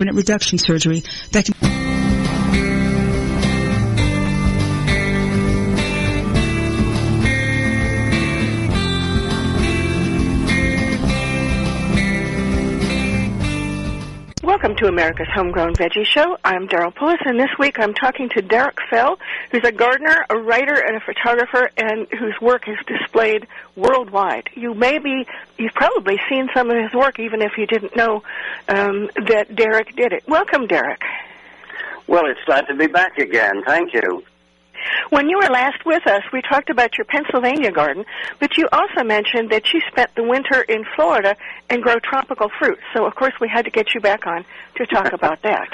reduction surgery that can to America's Homegrown Veggie Show. I'm Daryl Pullis, and this week I'm talking to Derek Fell, who's a gardener, a writer, and a photographer, and whose work is displayed worldwide. You may be, you've probably seen some of his work, even if you didn't know um, that Derek did it. Welcome, Derek. Well, it's glad to be back again. Thank you. When you were last with us, we talked about your Pennsylvania garden, but you also mentioned that you spent the winter in Florida and grow tropical fruits. So, of course, we had to get you back on to talk about that.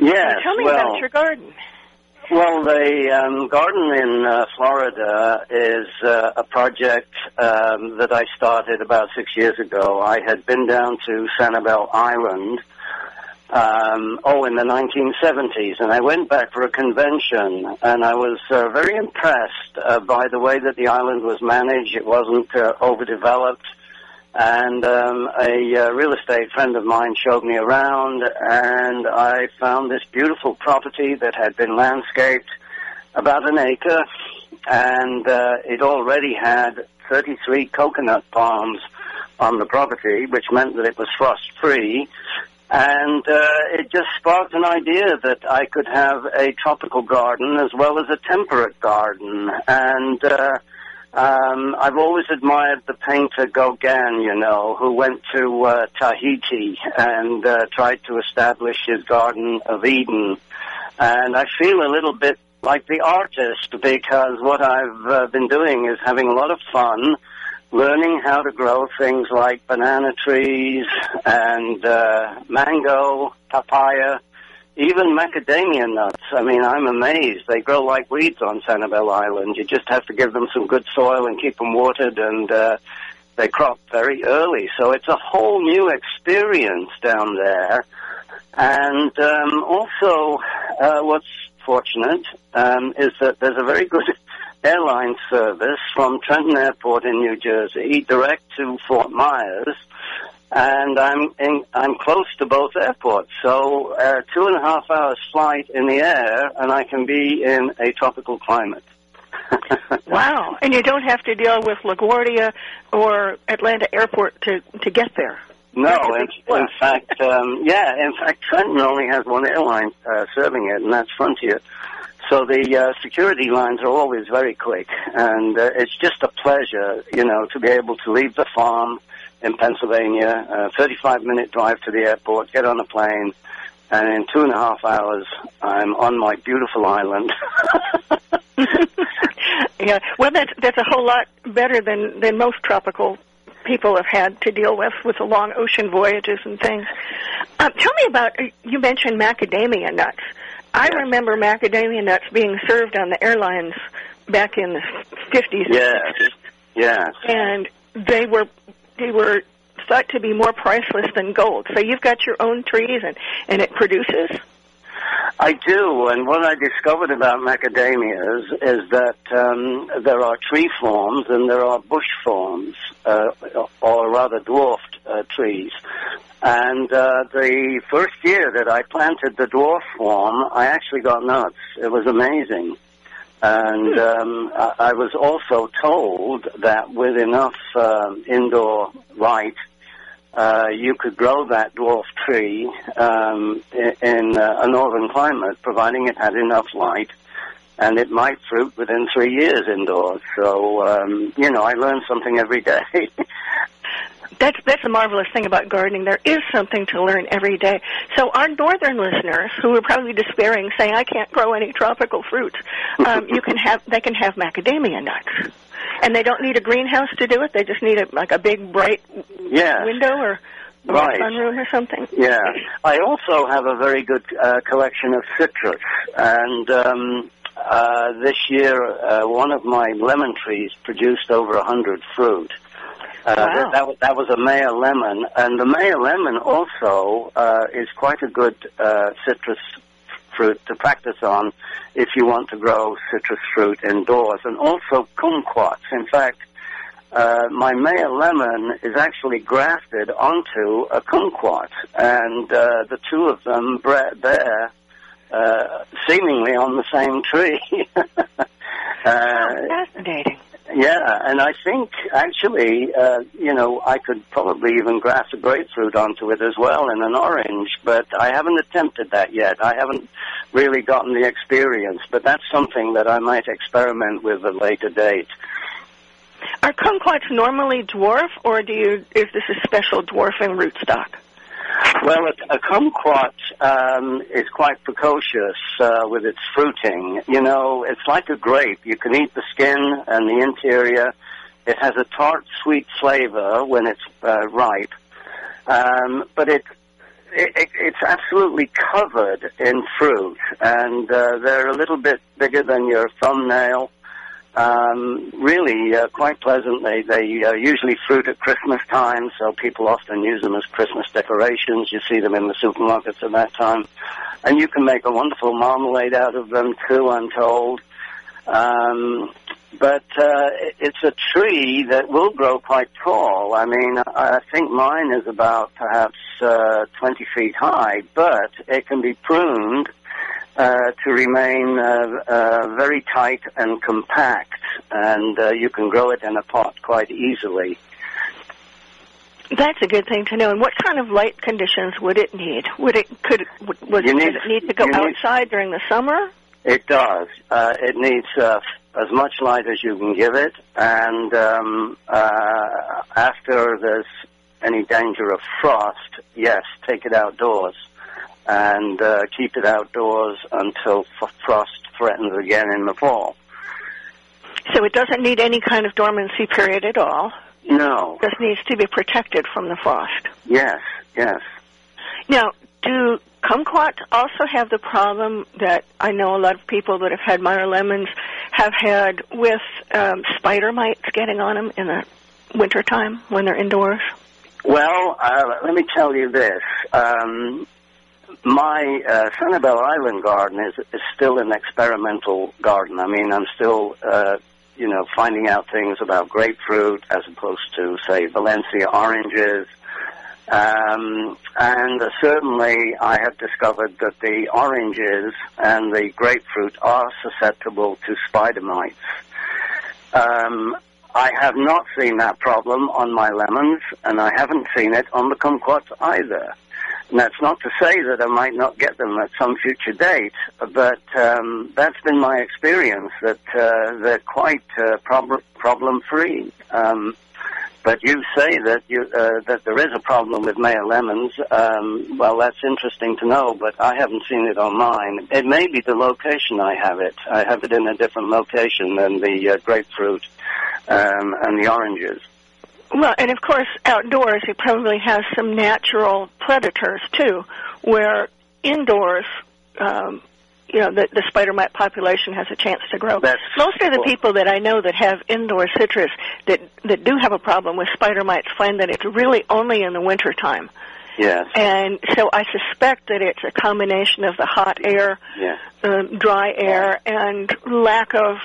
Yes. So tell me well, about your garden. Well, the um, garden in uh, Florida is uh, a project um, that I started about six years ago. I had been down to Sanibel Island, um, oh, in the 1970s, and I went back for a convention, and I was uh, very impressed uh, by the way that the island was managed. It wasn't uh, overdeveloped, and um, a uh, real estate friend of mine showed me around, and I found this beautiful property that had been landscaped about an acre, and uh, it already had 33 coconut palms on the property, which meant that it was frost-free. And uh, it just sparked an idea that I could have a tropical garden as well as a temperate garden. And uh, um, I've always admired the painter Gauguin, you know, who went to uh, Tahiti and uh, tried to establish his Garden of Eden. And I feel a little bit like the artist because what I've uh, been doing is having a lot of fun learning how to grow things like banana trees and uh, mango, papaya, even macadamia nuts. I mean, I'm amazed. They grow like weeds on Sanibel Island. You just have to give them some good soil and keep them watered, and uh, they crop very early. So it's a whole new experience down there. And um, also, uh, what's fortunate um, is that there's a very good airline service from Trenton Airport in New Jersey direct to Fort Myers, and I'm in, I'm close to both airports. So uh, two and a half hours flight in the air, and I can be in a tropical climate. wow! And you don't have to deal with LaGuardia or Atlanta Airport to to get there. No, in, in fact, um, yeah, in fact, Trenton only has one airline uh, serving it, and that's Frontier. So the uh, security lines are always very quick, and uh, it's just a pleasure, you know, to be able to leave the farm in Pennsylvania, a 35 minute drive to the airport, get on a plane, and in two and a half hours, I'm on my beautiful island. yeah, well, that's that's a whole lot better than than most tropical people have had to deal with with the long ocean voyages and things. Um, tell me about you mentioned macadamia nuts. I remember macadamia nuts being served on the airlines back in the fifties. Yes, yes. And they were they were thought to be more priceless than gold. So you've got your own trees and and it produces. I do, and what I discovered about macadamias is that um, there are tree forms and there are bush forms, uh, or rather dwarfed uh, trees. And uh, the first year that I planted the dwarf form, I actually got nuts. It was amazing. And um, I, I was also told that with enough um, indoor light, uh, you could grow that dwarf tree um, in, in uh, a northern climate, providing it had enough light, and it might fruit within three years indoors. So, um, you know, I learn something every day. that's that's the marvelous thing about gardening. There is something to learn every day. So our northern listeners, who are probably despairing, saying, "I can't grow any tropical fruits," um, you can have they can have macadamia nuts, and they don't need a greenhouse to do it. They just need a, like a big bright yes. window or. Right. sunroom or something. Yeah. I also have a very good uh, collection of citrus, and um, uh, this year uh, one of my lemon trees produced over a hundred fruit. Uh, Wow. that, that, was, that was a Meyer lemon, and the Meyer lemon also uh, is quite a good uh, citrus fruit to practice on if you want to grow citrus fruit indoors, and also kumquats. In fact, uh, my Meyer lemon is actually grafted onto a kumquat, and uh, the two of them bear uh, seemingly on the same tree. uh, oh, fascinating. Yeah, and I think actually, uh, you know, I could probably even graft a grapefruit onto it as well in an orange, but I haven't attempted that yet. I haven't really gotten the experience, but that's something that I might experiment with at a later date. Are kumquats normally dwarf, or do you is this a special dwarfing rootstock? Well, a, a kumquat um, is quite precocious uh, with its fruiting. You know, it's like a grape. You can eat the skin and the interior. It has a tart, sweet flavor when it's uh, ripe, um, but it, it, it's absolutely covered in fruit, and uh, they're a little bit bigger than your thumbnail um, really uh, quite pleasant. They they uh, usually fruit at Christmas time, so people often use them as Christmas decorations. You see them in the supermarkets at that time, and you can make a wonderful marmalade out of them too. I'm told. Um, but uh, it's a tree that will grow quite tall. I mean, I think mine is about perhaps uh, 20 feet high, but it can be pruned uh, to remain uh, uh, very tight and compact, and uh, you can grow it in a pot quite easily. That's a good thing to know. And what kind of light conditions would it need? Would it could would, need, it need to go outside need, during the summer? It does. Uh, it needs uh, as much light as you can give it, and um, uh, after there's any danger of frost, yes, take it outdoors and uh, keep it outdoors until f- frost threatens again in the fall. So it doesn't need any kind of dormancy period at all. No. It just needs to be protected from the frost. Yes, yes. Now, do kumquat also have the problem that I know a lot of people that have had Meyer lemons have had with um, spider mites getting on them in the wintertime when they're indoors? Well, uh, let me tell you this. Um, my uh, Sanibel Island garden is, is still an experimental garden. I mean, I'm still, uh, you know, finding out things about grapefruit as opposed to, say, Valencia oranges. Um, and uh, certainly I have discovered that the oranges and the grapefruit are susceptible to spider mites. Um, I have not seen that problem on my lemons, and I haven't seen it on the kumquats either. And that's not to say that I might not get them at some future date, but um, that's been my experience that uh, they're quite uh, prob- problem free. Um, but you say that you uh, that there is a problem with Meyer lemons. Um, well, that's interesting to know, but I haven't seen it on mine. It may be the location I have it. I have it in a different location than the uh, grapefruit um, and the oranges. Well, and of course, outdoors it probably has some natural predators too, where indoors, um, you know, the, the spider mite population has a chance to grow. That's Most of the people that I know that have indoor citrus that that do have a problem with spider mites find that it's really only in the winter time. Yes. And so I suspect that it's a combination of the hot air, yes. uh, dry air, and lack of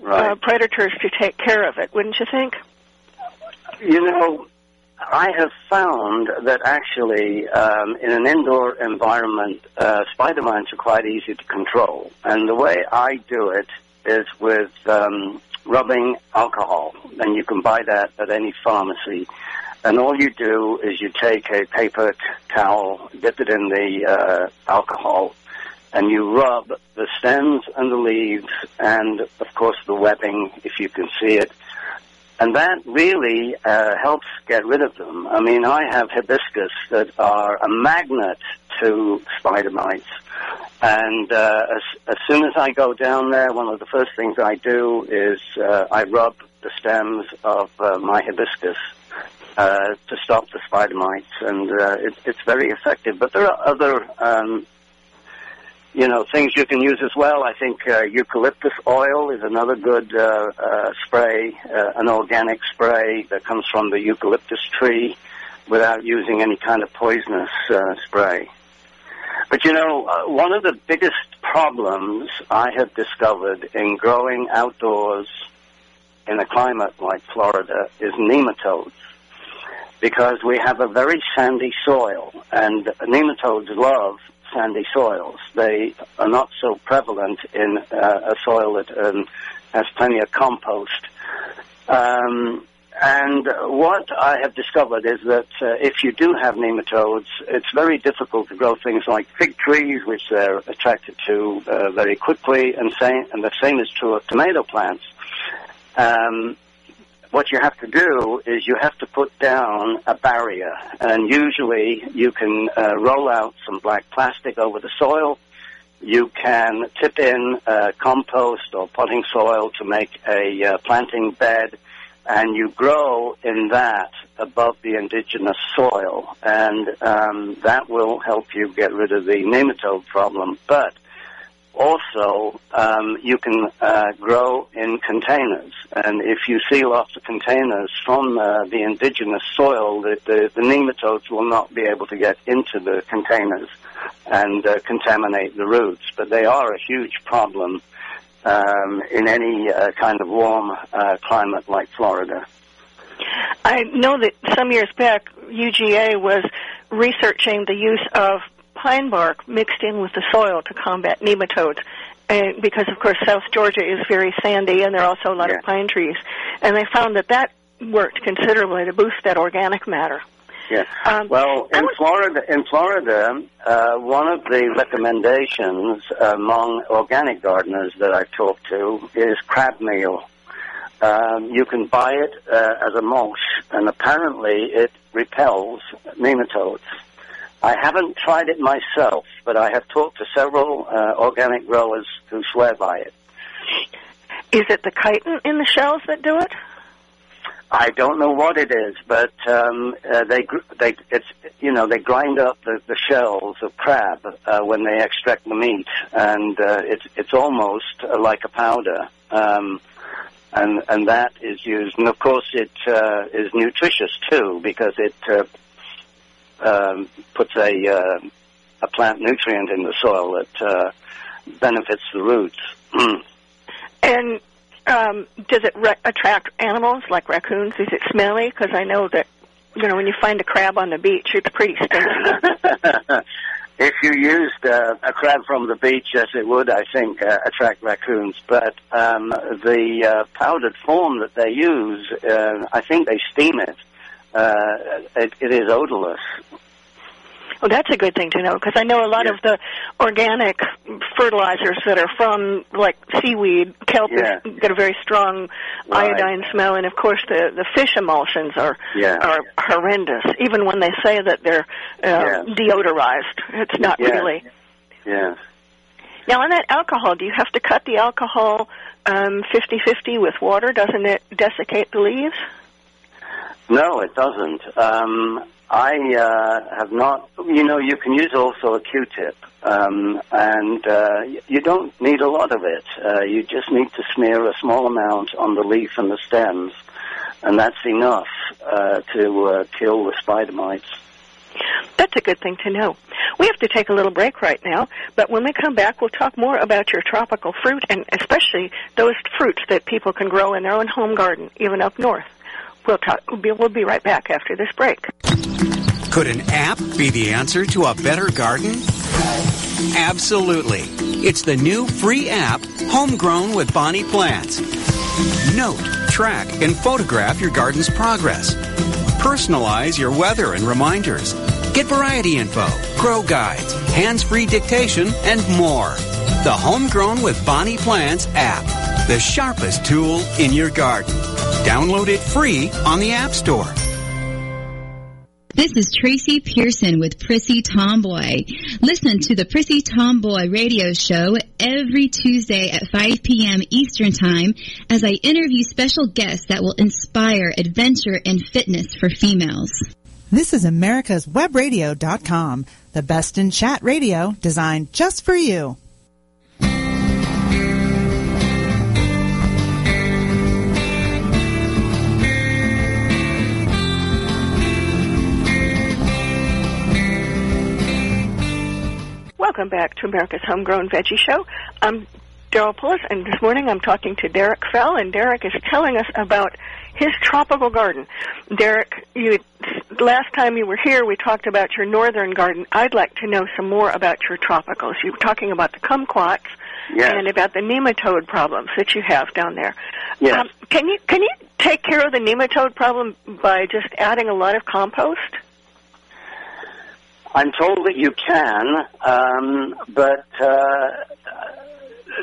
right. uh, predators to take care of it. Wouldn't you think? You know, I have found that actually, um, in an indoor environment, uh, spider mites are quite easy to control. And the way I do it is with um, rubbing alcohol, and you can buy that at any pharmacy. And all you do is you take a paper t- towel, dip it in the uh, alcohol, and you rub the stems and the leaves, and of course the webbing, if you can see it, and that really uh, helps get rid of them. I mean, I have hibiscus that are a magnet to spider mites. And uh, as, as soon as I go down there, one of the first things I do is uh, I rub the stems of uh, my hibiscus uh, to stop the spider mites, and uh, it, it's very effective. But there are other um, you know, things you can use as well. I think uh, eucalyptus oil is another good uh, uh, spray, uh, an organic spray that comes from the eucalyptus tree without using any kind of poisonous uh, spray. But you know, uh, one of the biggest problems I have discovered in growing outdoors in a climate like Florida is nematodes because we have a very sandy soil, and nematodes love sandy soils. They are not so prevalent in uh, a soil that um, has plenty of compost. Um, and what I have discovered is that uh, if you do have nematodes, it's very difficult to grow things like fig trees, which they're attracted to uh, very quickly, and, same, and the same is true of tomato plants. Um, what you have to do is you have to put down a barrier, and usually you can uh, roll out some black plastic over the soil. You can tip in uh, compost or potting soil to make a uh, planting bed, and you grow in that above the indigenous soil, and um, that will help you get rid of the nematode problem. But also, um, you can uh, grow in containers, and if you seal off the containers from uh, the indigenous soil, the, the, the, nematodes will not be able to get into the containers and uh, contaminate the roots. But they are a huge problem um, in any uh, kind of warm uh, climate like Florida. I know that some years back, UGA was researching the use of pine bark mixed in with the soil to combat nematodes. And because of course South Georgia is very sandy and there are also a lot yeah. of pine trees. And they found that that worked considerably to boost that organic matter. Yeah. Um, well, in was- Florida, in Florida, uh, one of the recommendations among organic gardeners that I've talked to is crab meal. Um, you can buy it uh, as a mulch, and apparently it repels nematodes. I haven't tried it myself, but I have talked to several uh, organic growers who swear by it. Is it the chitin in the shells that do it? I don't know what it is, but um, uh, they they it's you know they grind up the, the shells of crab uh, when they extract the meat, and uh, it's it's almost uh, like a powder, um, and and that is used, and of course it uh, is nutritious too because it uh, um, puts a uh, a plant nutrient in the soil that uh, benefits the roots. And um, does it re- attract animals like raccoons? Is it smelly? Because I know that you know when you find a crab on the beach, it's pretty stinky. if you used uh, a crab from the beach, yes, it would, I think, uh, attract raccoons. But um, the uh, powdered form that they use, uh, I think they steam it. Uh, it, it is odorless. Well, that's a good thing to know because I know a lot Yeah. of the organic fertilizers that are from like seaweed, kelp Yeah. has got a very strong Right. iodine smell, and of course the the fish emulsions are Yeah. are horrendous. Even when they say that they're uh, Yeah. deodorized, it's not Yeah. really. Yes. Now, on that alcohol, do you have to cut the alcohol um, 50-50 with water? Doesn't it desiccate the leaves? No, it doesn't. Um, I uh, have not. You know, you can use also a Q-tip, um, and uh, you don't need a lot of it. Uh, you just need to smear a small amount on the leaf and the stems, and that's enough uh, to uh, kill the spider mites. That's a good thing to know. We have to take a little break right now, but when we come back, we'll talk more about your tropical fruit and especially those fruits that people can grow in their own home garden, even up north. We'll talk. We'll be, right back after this break. Could an app be the answer to a better garden? Absolutely. It's the new free app, Homegrown with Bonnie Plants. Note, track, and photograph your garden's progress. Personalize your weather and reminders. Get variety info, grow guides, hands-free dictation, and more. The Homegrown with Bonnie Plants app, the sharpest tool in your garden. Download it free on the App Store. This is Tracy Pearson with Prissy Tomboy. Listen to the Prissy Tomboy radio show every Tuesday at 5 p.m. Eastern Time as I interview special guests that will inspire adventure and fitness for females. This is America's Webradio.com, the best in chat radio designed just for you. Welcome back to America's Homegrown Veggie Show. I'm Daryl Pullis, and this morning I'm talking to Derek Fell, and Derek is telling us about his tropical garden. Derek, you last time you were here, we talked about your northern garden. I'd like to know some more about your tropicals. You were talking about the kumquats Yes. and about the nematode problems that you have down there. Yes. Um, can you can you take care of the nematode problem by just adding a lot of compost? I'm told that you can, um, but uh,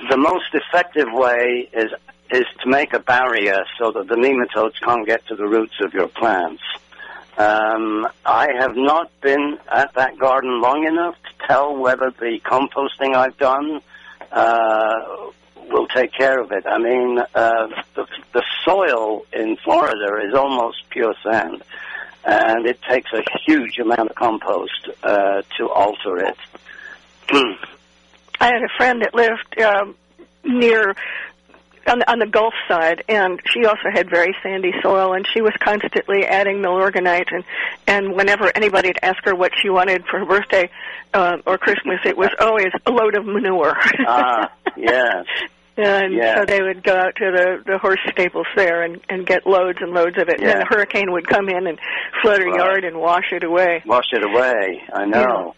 the most effective way is is to make a barrier so that the nematodes can't get to the roots of your plants. Um, I have not been at that garden long enough to tell whether the composting I've done uh, will take care of it. I mean, uh, the, the soil in Florida is almost pure sand, and it takes a huge amount of compost uh, to alter it. I had a friend that lived um, near on the, on the Gulf side, and she also had very sandy soil, and she was constantly adding milorganite, and and whenever anybody would ask her what she wanted for her birthday uh, or Christmas, it was always a load of manure. ah, yes. And Yeah. so they would go out to the the horse stables there and and get loads and loads of it. And then Yeah. the hurricane would come in and flood her Right. yard and wash it away. Wash it away. I know.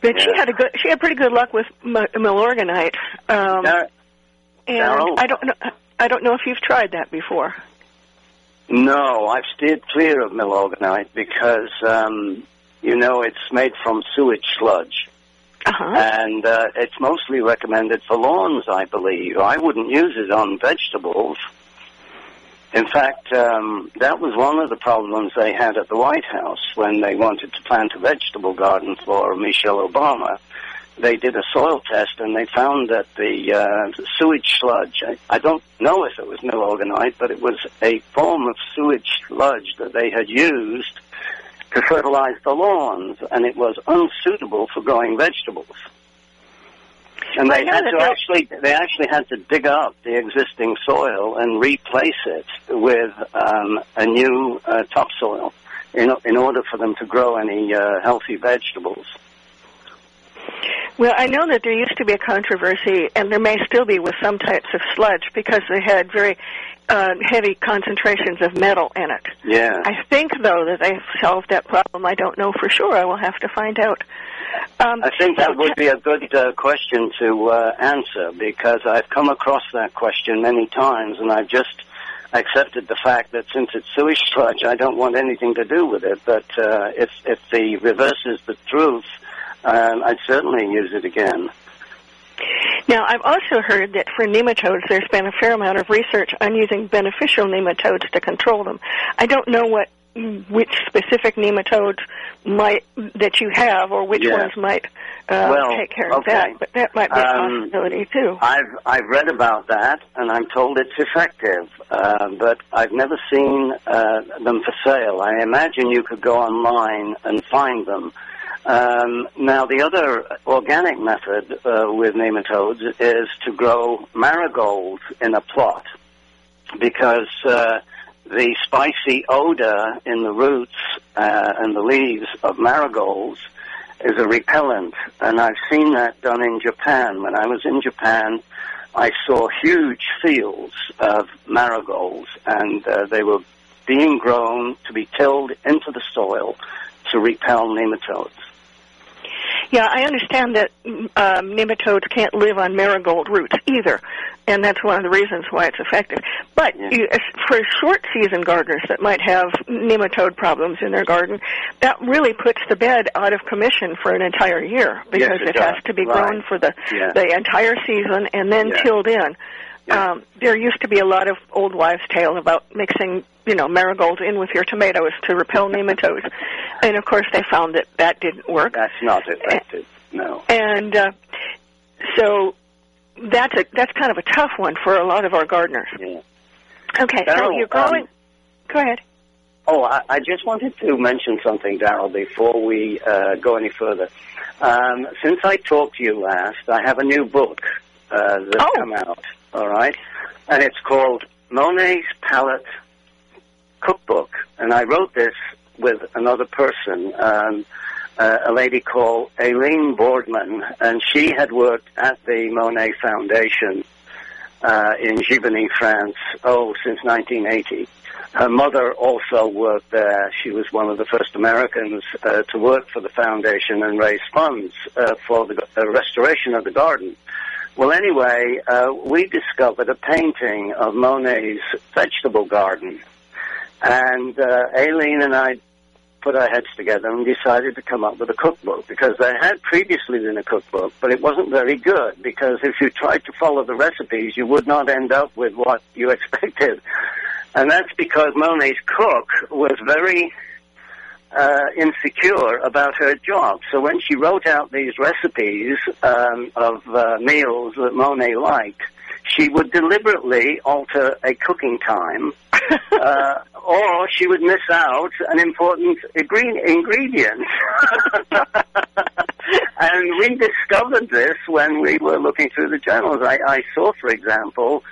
But she had a good she had pretty good luck with m- milorganite. Um, and? I don't know I don't know if you've tried that before. No, I've steered clear of milorganite because, um, you know, it's made from sewage sludge. Uh-huh. And uh, it's mostly recommended for lawns, I believe. I wouldn't use it on vegetables. In fact, um, that was one of the problems they had at the White House when they wanted to plant a vegetable garden for Michelle Obama. They did a soil test and they found that the uh, sewage sludge, I, I don't know if it was milorganite, but it was a form of sewage sludge that they had used to fertilize the lawns, and it was unsuitable for growing vegetables. And they had to actually, they actually had to dig up the existing soil and replace it with um, a new uh, topsoil in, in order for them to grow any uh, healthy vegetables. Well, I know that there used to be a controversy, and there may still be with some types of sludge because they had very uh, heavy concentrations of metal in it. Yeah. I think, though, that they've solved that problem. I don't know for sure. I will have to find out. Um, I think that would be a good uh, question to uh, answer because I've come across that question many times, and I've just accepted the fact that since it's sewage sludge, I don't want anything to do with it. But uh, if if the reverse is the truth, um, I'd certainly use it again. Now, I've also heard that for nematodes, there's been a fair amount of research on using beneficial nematodes to control them. I don't know what which specific nematodes might that you have, or which Yeah. ones might uh, Well, take care of okay. that. But that might be a Um, possibility too. I've I've read about that, and I'm told it's effective, uh, but I've never seen uh, them for sale. I imagine you could go online and find them. Um, now, the other organic method uh, with nematodes is to grow marigolds in a plot, because uh, the spicy odor in the roots uh, and the leaves of marigolds is a repellent, and I've seen that done in Japan. When I was in Japan, I saw huge fields of marigolds, and uh, they were being grown to be tilled into the soil to repel nematodes. Yeah, I understand that um, nematodes can't live on marigold roots either, and that's one of the reasons why it's effective. But Yeah. you, for short season gardeners that might have nematode problems in their garden, that really puts the bed out of commission for an entire year because it it, has to be Right. grown for the Yeah. the entire season and then Yeah. tilled in. Um, there used to be a lot of old wives' tale about mixing, you know, marigolds in with your tomatoes to repel nematodes, and of course they found that that didn't work. That's not effective. No. And uh, so that's a that's kind of a tough one for a lot of our gardeners. Yeah. Okay, so you're growing. um, go ahead. Oh, I, I just wanted to mention something, Daryl, before we uh, go any further. Um, since I talked to you last, I have a new book uh, that's Oh. come out. All right, and it's called Monet's Palette Cookbook, and I wrote this with another person, um, uh, a lady called Aileen Bordman, and she had worked at the Monet Foundation uh, in Giverny, France, oh, since 1980. Her mother also worked there. She was one of the first Americans uh, to work for the foundation and raise funds uh, for the uh, restoration of the garden. Well, anyway, uh, we discovered a painting of Monet's vegetable garden. And uh, Aileen and I put our heads together and decided to come up with a cookbook because there had previously been a cookbook, but it wasn't very good because if you tried to follow the recipes, you would not end up with what you expected. And that's because Monet's cook was very uh, insecure about her job. So when she wrote out these recipes um, of uh, meals that Monet liked, she would deliberately alter a cooking time, uh, or she would miss out an important ingredient. and we discovered this when we were looking through the journals. I, I saw, for example,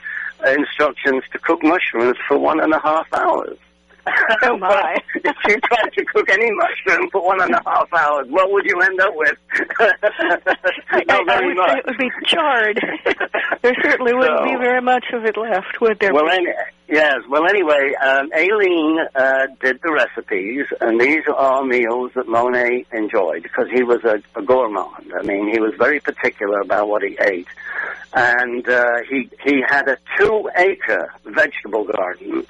instructions to cook mushrooms for one and a half hours. Oh my! if you tried to cook any mushroom for one and a half hours, what would you end up with? Not very much. it would be charred. there certainly wouldn't so, be very much of it left, would there? Well, any, yes. Well, anyway, um, Aileen uh, did the recipes, and these are meals that Monet enjoyed because he was a, a gourmand. I mean, he was very particular about what he ate, and uh, he he had a two-acre vegetable garden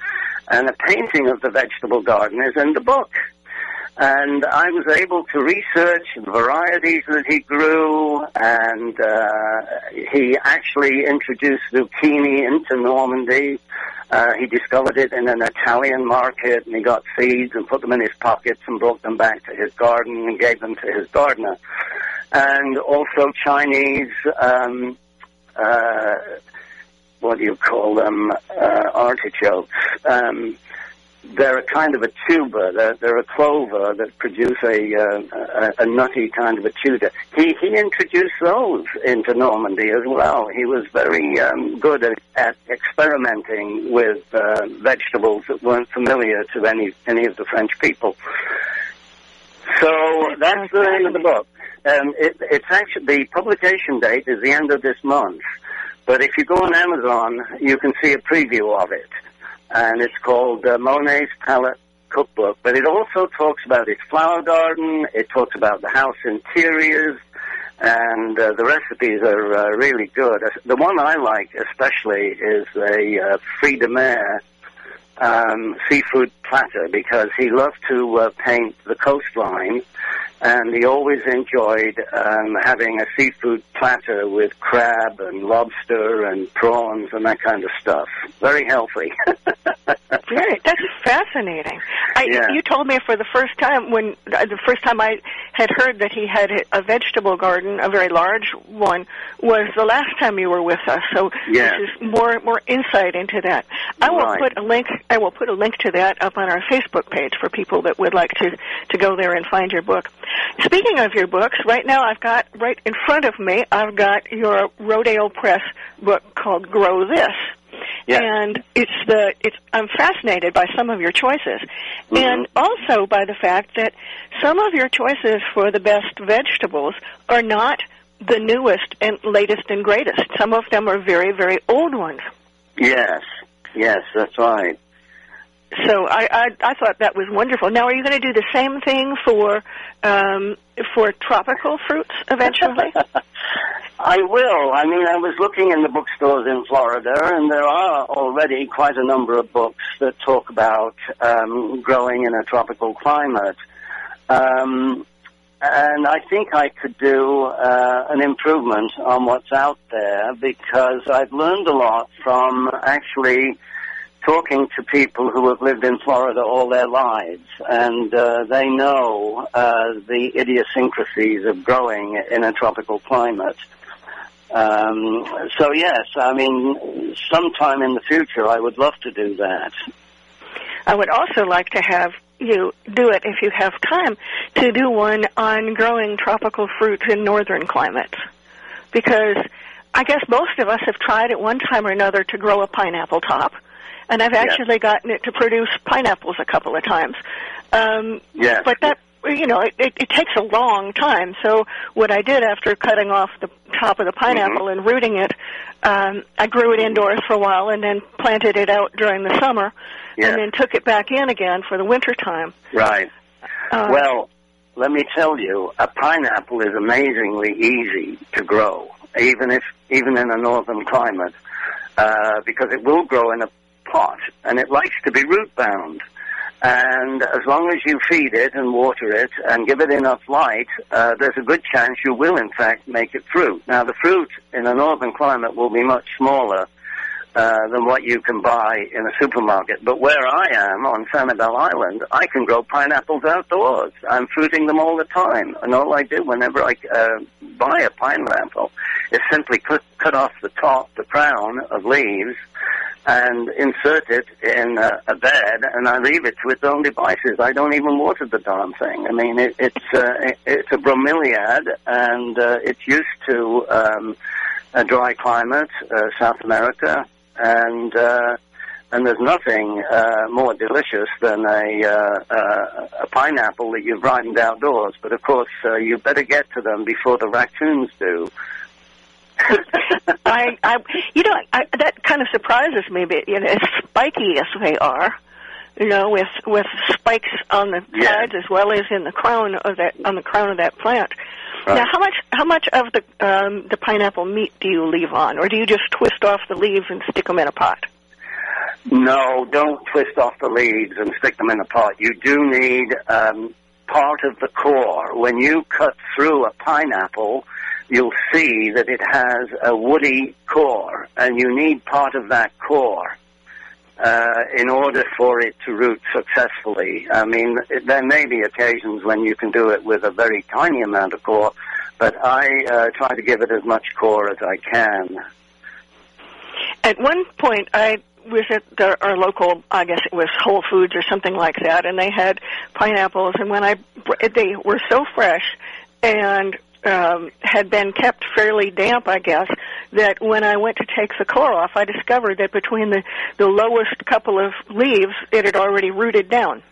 and a painting of the vegetable garden is in the book. And I was able to research the varieties that he grew, and uh, he actually introduced zucchini into Normandy. Uh, he discovered it in an Italian market, and he got seeds and put them in his pockets and brought them back to his garden and gave them to his gardener. And also Chinese um, uh, what do you call them, uh, artichokes. Um, they're a kind of a tuber. They're, they're a clover that produce a, uh, a, a nutty kind of a tuber. He he introduced those into Normandy as well. He was very um, good at, at experimenting with uh, vegetables that weren't familiar to any any of the French people. So that's the end of the book. Um, it, it's actually the publication date is the end of this month. But if you go on Amazon, you can see a preview of it. And it's called uh, Monet's Palette Cookbook. But it also talks about his flower garden, it talks about the house interiors, and uh, the recipes are uh, really good. The one I like especially is a uh, de mer um, seafood platter because he loved to uh, paint the coastline and he always enjoyed um, having a seafood platter with crab and lobster and prawns and that kind of stuff. Very healthy. Great, that's fascinating. I, yeah. You told me for the first time when uh, the first time I had heard that he had a vegetable garden, a very large one, was the last time you were with us. So yes. this is more more insight into that. I will right. put a link. I will put a link to that up on our Facebook page for people that would like to to go there and find your book. Speaking of your books, right now I've got right in front of me, I've got your Rodale Press book called Grow This. Yes. And it's the it's I'm fascinated by some of your choices. Mm-hmm. And also by the fact that some of your choices for the best vegetables are not the newest and latest and greatest. Some of them are very, very old ones. Yes. Yes, that's right. So I, I I thought that was wonderful. Now, are you going to do the same thing for um, for tropical fruits eventually? I will. I mean, I was looking in the bookstores in Florida, and there are already quite a number of books that talk about um, growing in a tropical climate. Um, and I think I could do uh, an improvement on what's out there because I've learned a lot from actually talking to people who have lived in Florida all their lives, and uh, they know uh, the idiosyncrasies of growing in a tropical climate. Um, so yes, I mean, sometime in the future, I would love to do that. I would also like to have you do it if you have time to do one on growing tropical fruits in northern climates, because I guess most of us have tried at one time or another to grow a pineapple top and I've actually yes. gotten it to produce pineapples a couple of times. Um, yes. But that you know, it, it, it takes a long time. So what I did after cutting off the top of the pineapple and rooting it. Um, I grew it indoors for a while and then planted it out during the summer, Yeah. and then took it back in again for the winter time. Right. Uh, Well, let me tell you, a pineapple is amazingly easy to grow, even if even in a northern climate, uh, because it will grow in a pot and it likes to be root bound. And as long as you feed it and water it and give it enough light, uh, there's a good chance you will, in fact, make it fruit. Now, the fruit in a northern climate will be much smaller uh, than what you can buy in a supermarket. But where I am on Sanibel Island, I can grow pineapples outdoors. I'm fruiting them all the time, and all I do whenever I uh, buy a pineapple is simply cut, cut off the top, the crown of leaves, and insert it in a, a bed, and I leave it to its own devices. I don't even water the darn thing. I mean, it, it's uh, it, it's a bromeliad, and uh, it's used to um, a dry climate, uh, South America, and uh, and there's nothing uh, more delicious than a uh, a pineapple that you've ripened outdoors. But of course, you better get to them before the raccoons do. I, I, you know, I, that kind of surprises me. But you know, as spiky as they are, you know, with with spikes on the Yeah. sides as well as in the crown of that on the crown of that plant. Right. Now, how much how much of the um, the pineapple meat do you leave on, or do you just twist off the leaves and stick them in a pot? No, don't twist off the leaves and stick them in a pot. You do need um, part of the core. When you cut through a pineapple, you'll see that it has a woody core, and you need part of that core. Uh, in order for it to root successfully. I mean, there may be occasions when you can do it with a very tiny amount of core, but I uh, try to give it as much core as I can. At one point, I was at our local, I guess it was Whole Foods or something like that, and they had pineapples, and when I, they were so fresh and um, had been kept fairly damp, I guess, that when I went to take the core off, I discovered that between the, the lowest couple of leaves, it had already rooted down.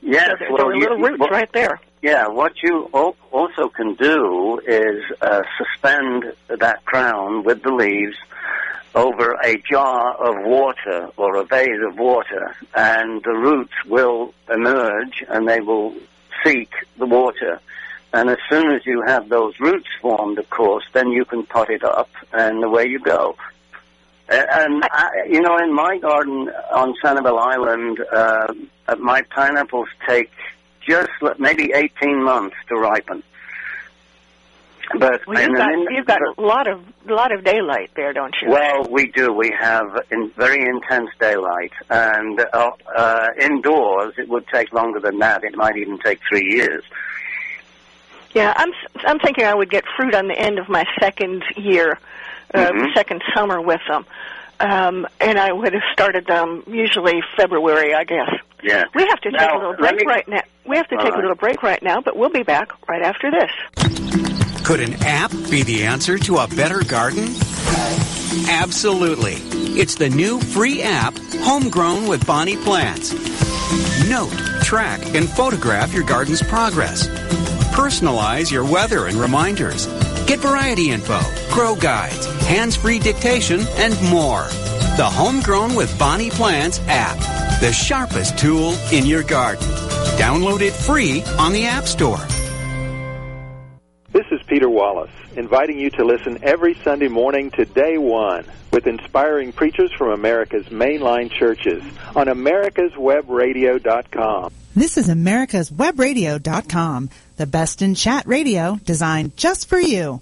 Yes, so there, well, there were you- little roots well, right there. Yeah, what you also can do is uh, suspend that crown with the leaves over a jar of water or a vase of water, and the roots will emerge and they will seek the water. And as soon as you have those roots formed, of course, then you can pot it up, and away you go. And I, you know, in my garden on Sanibel Island, uh, uh, my pineapples take just maybe 18 months to ripen. But Well, you've got, in- you've got a lot of a lot of daylight there, don't you? well, we do. We have in very intense daylight, and uh, uh, indoors it would take longer than that. It might even take three years. Yeah, I'm I'm thinking I would get fruit on the end of my second year, uh, Mhm. second summer with them, um, and I would have started them usually February, I guess. Yeah. We have to take Now, a little break me- right now. We have to All take a little break right now, but we'll be back right after this. Could an app be the answer to a better garden? Absolutely. It's the new free app, Homegrown with Bonnie Plants. Note, track, and photograph your garden's progress. Personalize your weather and reminders. Get variety info, grow guides, hands-free dictation, and more. The Homegrown with Bonnie Plants app. The sharpest tool in your garden. Download it free on the App Store. This is Peter Wallace, inviting you to listen every Sunday morning to Day One with inspiring preachers from America's mainline churches on americaswebradio.com. This is americaswebradio.com, the best in chat radio designed just for you.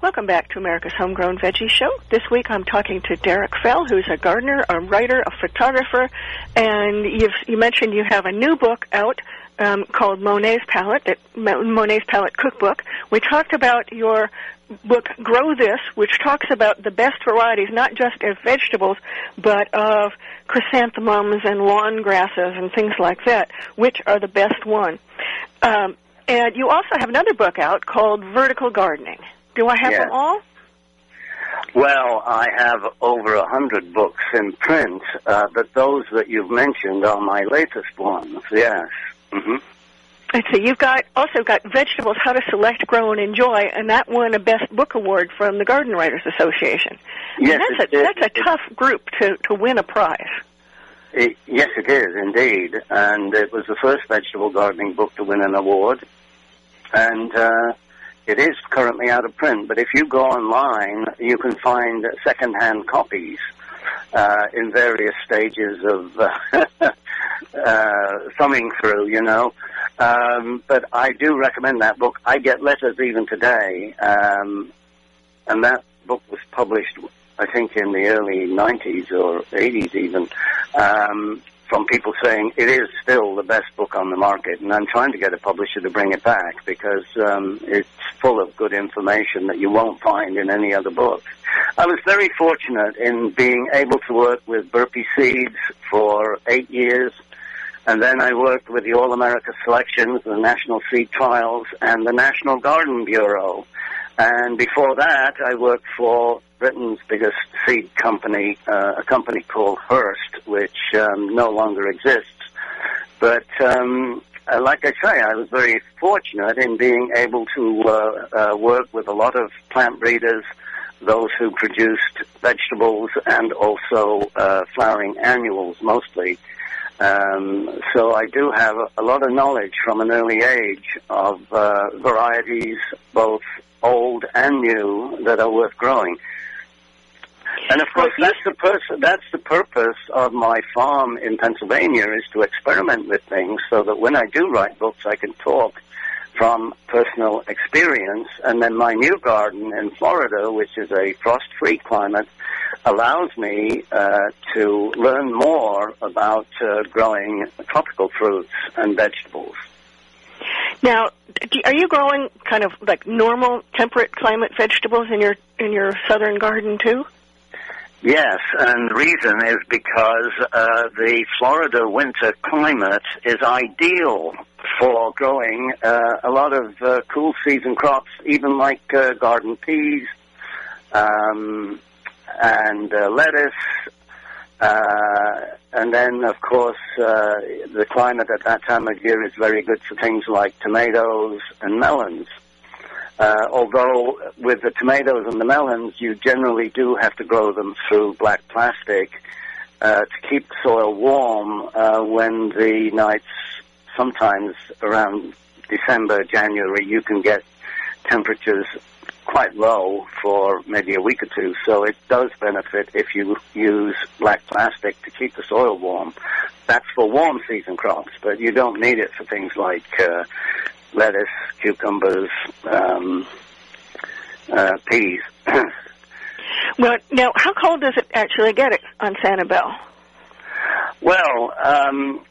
Welcome back to America's Homegrown Veggie Show. This week I'm talking to Derek Fell, who's a gardener, a writer, a photographer, and you mentioned you have a new book out um, called Monet's Palette, that, Monet's Palette Cookbook. We talked about your book Grow This, which talks about the best varieties, not just of vegetables, but of chrysanthemums and lawn grasses and things like that, which are the best one. Um, and you also have another book out called Vertical Gardening. Do I have Yes. them all? Well, I have over a hundred books in print, uh, but those that you've mentioned are my latest ones. Yes. Hmm And so you've got also got vegetables, how to select, grow, and enjoy, and that won a Best Book Award from the Garden Writers Association. And Yes, that's it a that's a tough group to to win a prize. It, yes, it is indeed, and it was the first vegetable gardening book to win an award, and uh, it is currently out of print. But if you go online, you can find second-hand copies uh, in various stages of uh, uh, thumbing through. You know, um, but I do recommend that book. I get letters even today, um, and that book was published, I think, in the early 90s or 80s even, um, from people saying it is still the best book on the market. And I'm trying to get a publisher to bring it back because um, it's full of good information that you won't find in any other book. I was very fortunate in being able to work with Burpee Seeds for eight years. And then I worked with the All America Selections, the National Seed Trials, and the National Garden Bureau. And before that, I worked for Britain's biggest seed company, uh, a company called Hurst, which um, no longer exists. But um, uh, like I say, I was very fortunate in being able to uh, uh, work with a lot of plant breeders, those who produced vegetables and also uh, flowering annuals mostly. Um, so I do have a, lot of knowledge from an early age of uh, varieties, both old and new, that are worth growing. And of course, that's the pers- that's the purpose of my farm in Pennsylvania is to experiment with things, so that when I do write books, I can talk from personal experience. And then my new garden in Florida, which is a frost-free climate, allows me uh, to learn more about uh, growing tropical fruits and vegetables. Now, do, are you growing kind of like normal temperate climate vegetables in your in your southern garden too? Yes, and the reason is because uh, the Florida winter climate is ideal for growing uh, a lot of uh, cool season crops, even like uh, garden peas um, and uh, lettuce. Uh, and then, of course, uh, the climate at that time of year is very good for things like tomatoes and melons. Uh, although with the tomatoes and the melons, you generally do have to grow them through black plastic uh, to keep the soil warm uh, when the nights, sometimes around December, January, you can get temperatures quite low for maybe a week or two. So it does benefit if you use black plastic to keep the soil warm. That's for warm season crops, but you don't need it for things like uh, lettuce, cucumbers, um, uh, peas. Well, now, how cold does it actually get it on Sanibel? well, um,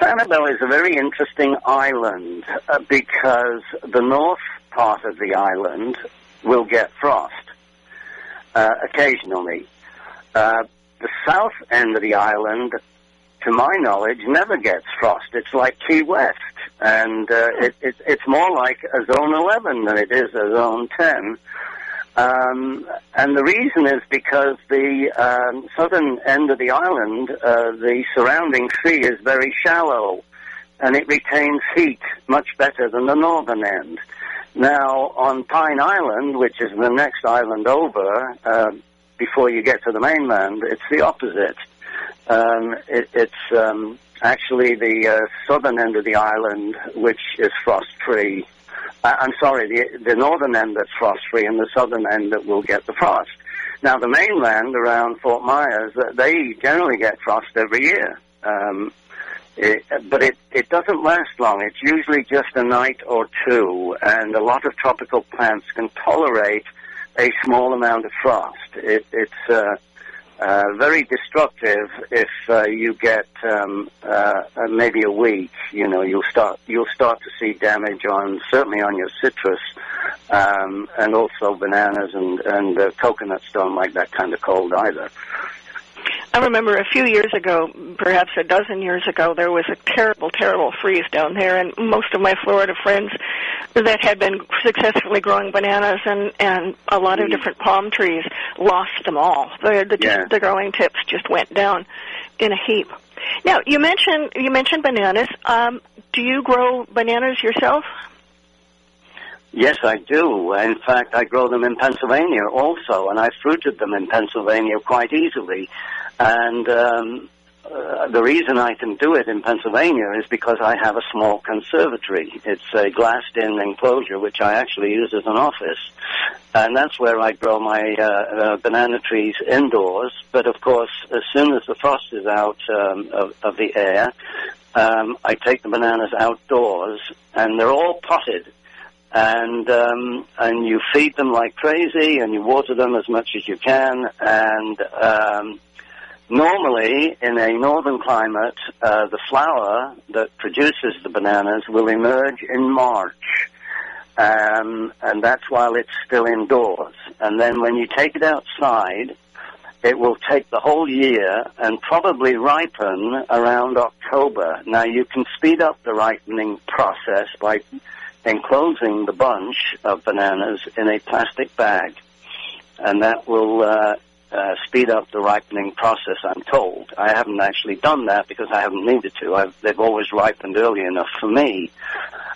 Sanibel is a very interesting island uh, because the north part of the island will get frost uh, occasionally. Uh, the south end of the island, to my knowledge, never gets frost. It's like Key West, and uh, it, it, it's more like a Zone 11 than it is a Zone 10. Um, and the reason is because the um, southern end of the island, uh, the surrounding sea is very shallow, and it retains heat much better than the northern end. Now, on Pine Island, which is the next island over, uh, before you get to the mainland, it's the opposite. Um, it, it's um, actually the uh, southern end of the island, which is frost-free. Uh, I'm sorry, the, the northern end that's frost-free and the southern end that will get the frost. Now, the mainland around Fort Myers, they generally get frost every year. Um, it, but it, it doesn't last long. It's usually just a night or two, and a lot of tropical plants can tolerate a small amount of frost. It, it's uh, uh, very destructive if uh, you get um, uh, uh, maybe a week. You know, you'll start you'll start to see damage on certainly on your citrus, um, and also bananas and and uh, coconuts don't like that kind of cold either. I remember a few years ago, perhaps a dozen years ago, there was a terrible, terrible freeze down there, and most of my Florida friends that had been successfully growing bananas and and a lot of different palm trees lost them all. The the, Yeah. the growing tips just went down in a heap. Now you mentioned you mentioned bananas. Um, do you grow bananas yourself? Yes, I do. In fact, I grow them in Pennsylvania also, and I fruited them in Pennsylvania quite easily. And um, uh, the reason I can do it in Pennsylvania is because I have a small conservatory. It's a glassed-in enclosure, which I actually use as an office. And that's where I grow my uh, uh, banana trees indoors. But of course, as soon as the frost is out um, of, of the air, um, I take the bananas outdoors, and they're all potted and um, and you feed them like crazy, and you water them as much as you can. And um, normally, in a northern climate, uh, the flower that produces the bananas will emerge in March, um, and that's while it's still indoors. And then when you take it outside. It will take the whole year and probably ripen around October. Now you can speed up the ripening process by enclosing the bunch of bananas in a plastic bag, and that will uh, uh, speed up the ripening process. I'm told. I haven't actually done that because I haven't needed to. I've, they've always ripened early enough for me.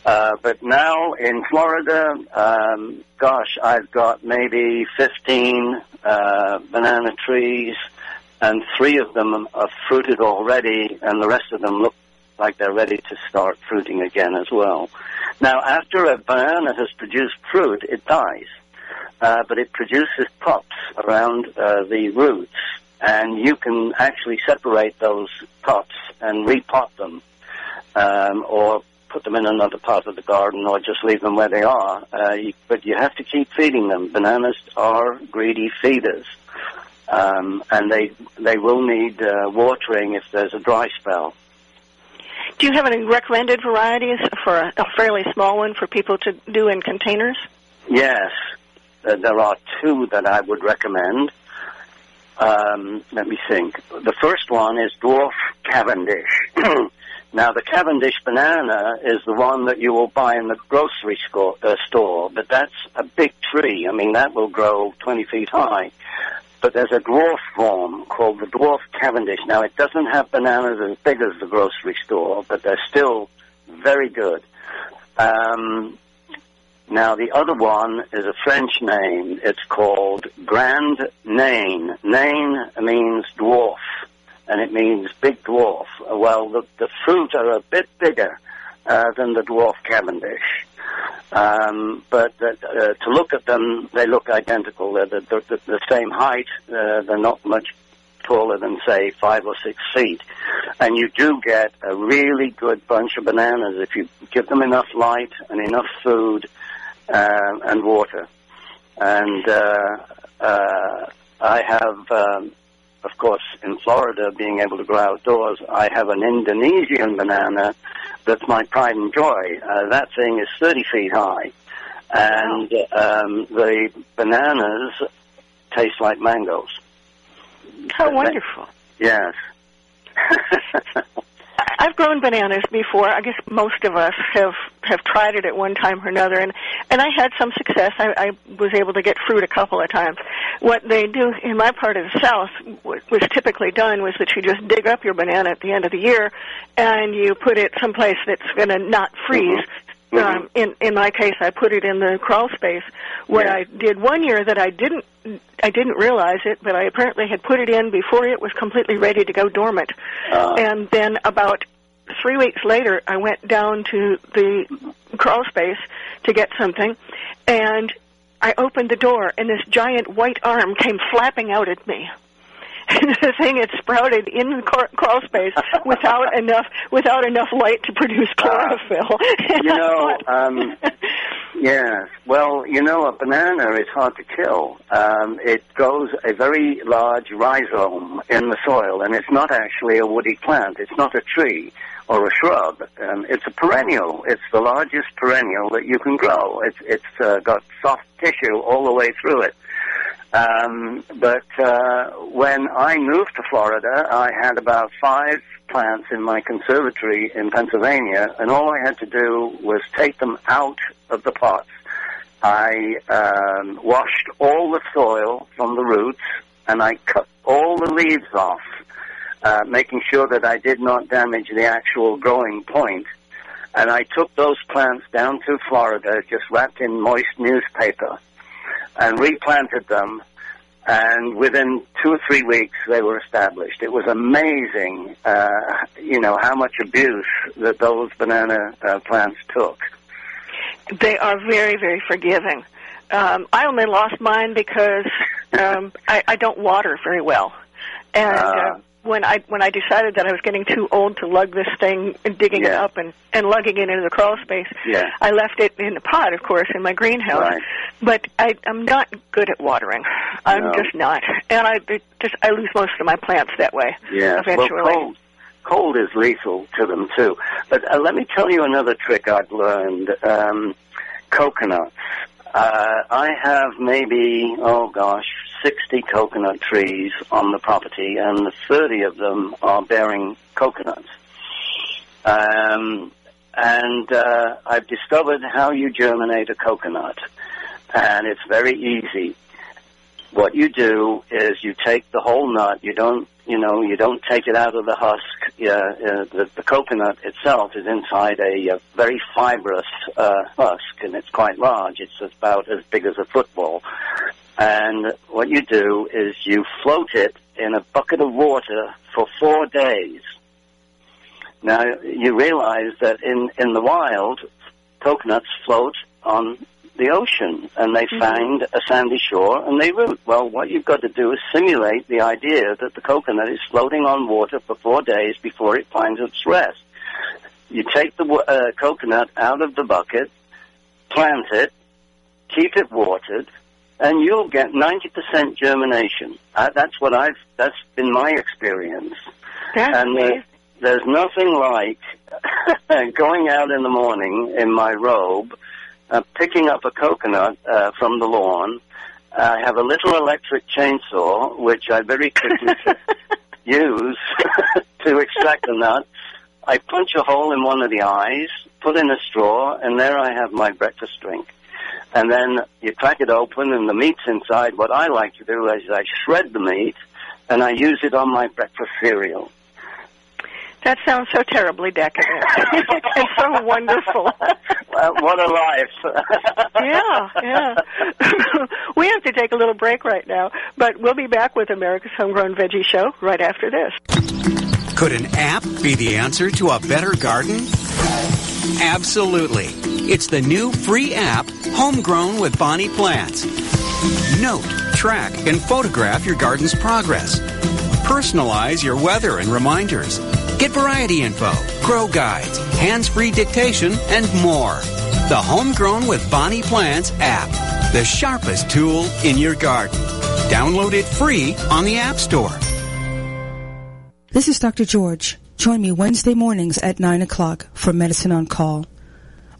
Uh, but now in Florida, um, gosh, I've got maybe 15 uh, banana trees, and three of them are fruited already, and the rest of them look like they're ready to start fruiting again as well. Now, after a banana has produced fruit, it dies, uh, but it produces pups around uh, the roots, and you can actually separate those pups and repot them, um, or put them in another part of the garden, or just leave them where they are. Uh, you, but you have to keep feeding them. Bananas are greedy feeders. Um, and they they will need uh, watering if there's a dry spell. Do you have any recommended varieties for a, a fairly small one for people to do in containers? Yes, uh, there are two that I would recommend. Um, let me think. The first one is dwarf Cavendish. now, the Cavendish banana is the one that you will buy in the grocery uh, store, but that's a big tree. I mean, that will grow 20 feet high. But there's a dwarf form called the dwarf Cavendish. Now, it doesn't have bananas as big as the grocery store, but they're still very good. Um, now, the other one is a French name. It's called Grand Nain. Nain means dwarf, and it means big dwarf. Well, the, the fruit are a bit bigger uh, than the dwarf Cavendish. Um, but uh, to look at them, they look identical. They're the, the, the, the same height. Uh, they're not much taller than, say, five or six feet. And you do get a really good bunch of bananas if you give them enough light and enough food uh, and water. And uh, uh, I have, um, of course, in Florida, being able to grow outdoors, I have an Indonesian banana that's my pride and joy. Uh, that thing is 30 feet high. And um, the bananas taste like mangoes. How wonderful. Yes. I've grown bananas before. I guess most of us have have tried it at one time or another, and and I had some success. I, I was able to get fruit a couple of times. What they do in my part of the South, what was typically done, was that you just dig up your banana at the end of the year, and you put it someplace that's going to not freeze. Um, in in my case, I put it in the crawl space. What Yeah. I did one year that I didn't I didn't realize it, but I apparently had put it in before it was completely ready to go dormant. Uh, And then about three weeks later, I went down to the crawl space to get something, and I opened the door, and this giant white arm came flapping out at me. the thing had sprouted in the crawl, space without enough without enough light to produce chlorophyll. And you know, um, yeah. Well, you know, a banana is hard to kill. Um, it grows a very large rhizome in the soil, and it's not actually a woody plant. It's not a tree or a shrub. Um, it's a perennial. It's the largest perennial that you can grow. It's it's uh, got soft tissue all the way through it. Um, but uh, when I moved to Florida, I had about five plants in my conservatory in Pennsylvania, and all I had to do was take them out of the pots. I um, washed all the soil from the roots, and I cut all the leaves off, uh, making sure that I did not damage the actual growing point. And I took those plants down to Florida, just wrapped in moist newspaper, and replanted them. And within two or three weeks, they were established. It was amazing, uh, you know, how much abuse that those banana uh, plants took. They are very, very forgiving. Um, I only lost mine because um, I, I don't water very well, and uh, Ah. When I when I decided that I was getting too old to lug this thing and digging it up and and lugging it into the crawl space, Yeah. I left it in the pot, of course, in my greenhouse. Right. But I, I'm not good at watering. I'm No. just not, and I it just I lose most of my plants that way. Yeah, Eventually. well, cold, cold is lethal to them too. But uh, let me tell you another trick I've learned. Um, coconuts. Uh, I have maybe, oh gosh, 60 coconut trees on the property, and 30 of them are bearing coconuts. Um, and uh, I've discovered how you germinate a coconut, and it's very easy what you do is you take the whole nut. You don't, you know, you don't take it out of the husk. Uh, uh, the, the coconut itself is inside a, uh very fibrous uh, husk, and it's quite large. It's about as big as a football. And what you do is you float it in a bucket of water for four days. Now you realize that in in the wild, coconuts float on the ocean and they find a sandy shore and they root. Well, what you've got to do is simulate the idea that the coconut is floating on water for four days before it finds its rest. You take the uh, coconut out of the bucket, plant it, keep it watered, and you'll get 90% germination. Uh, that's what I've, that's been my experience. That's And amazing. there's nothing like going out in the morning in my robe, uh, picking up a coconut uh, from the lawn. I have a little electric chainsaw, which I very quickly use to extract the nut. I punch a hole in one of the eyes, put in a straw, and there I have my breakfast drink. And then you crack it open, and the meat's inside. What I like to do is I shred the meat, and I use it on my breakfast cereal. That sounds so terribly decadent and so wonderful. Well, what a life! yeah, yeah. we have to take a little break right now, but we'll be back with America's Homegrown Veggie Show right after this. Could an app be the answer to a better garden? Absolutely. It's the new free app, Homegrown with Bonnie Plants. Note, track, and photograph your garden's progress. Personalize your weather and reminders. Get variety info, grow guides, hands-free dictation, and more. The Homegrown with Bonnie Plants app. The sharpest tool in your garden. Download it free on the App Store. This is Dr. George. Join me Wednesday mornings at 9 o'clock for Medicine on Call.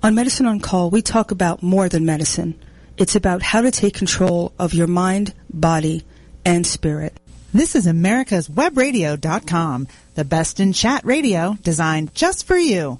On Medicine on Call, we talk about more than medicine. It's about how to take control of your mind, body, and spirit. This is America's Webradio.com, the best in chat radio designed just for you.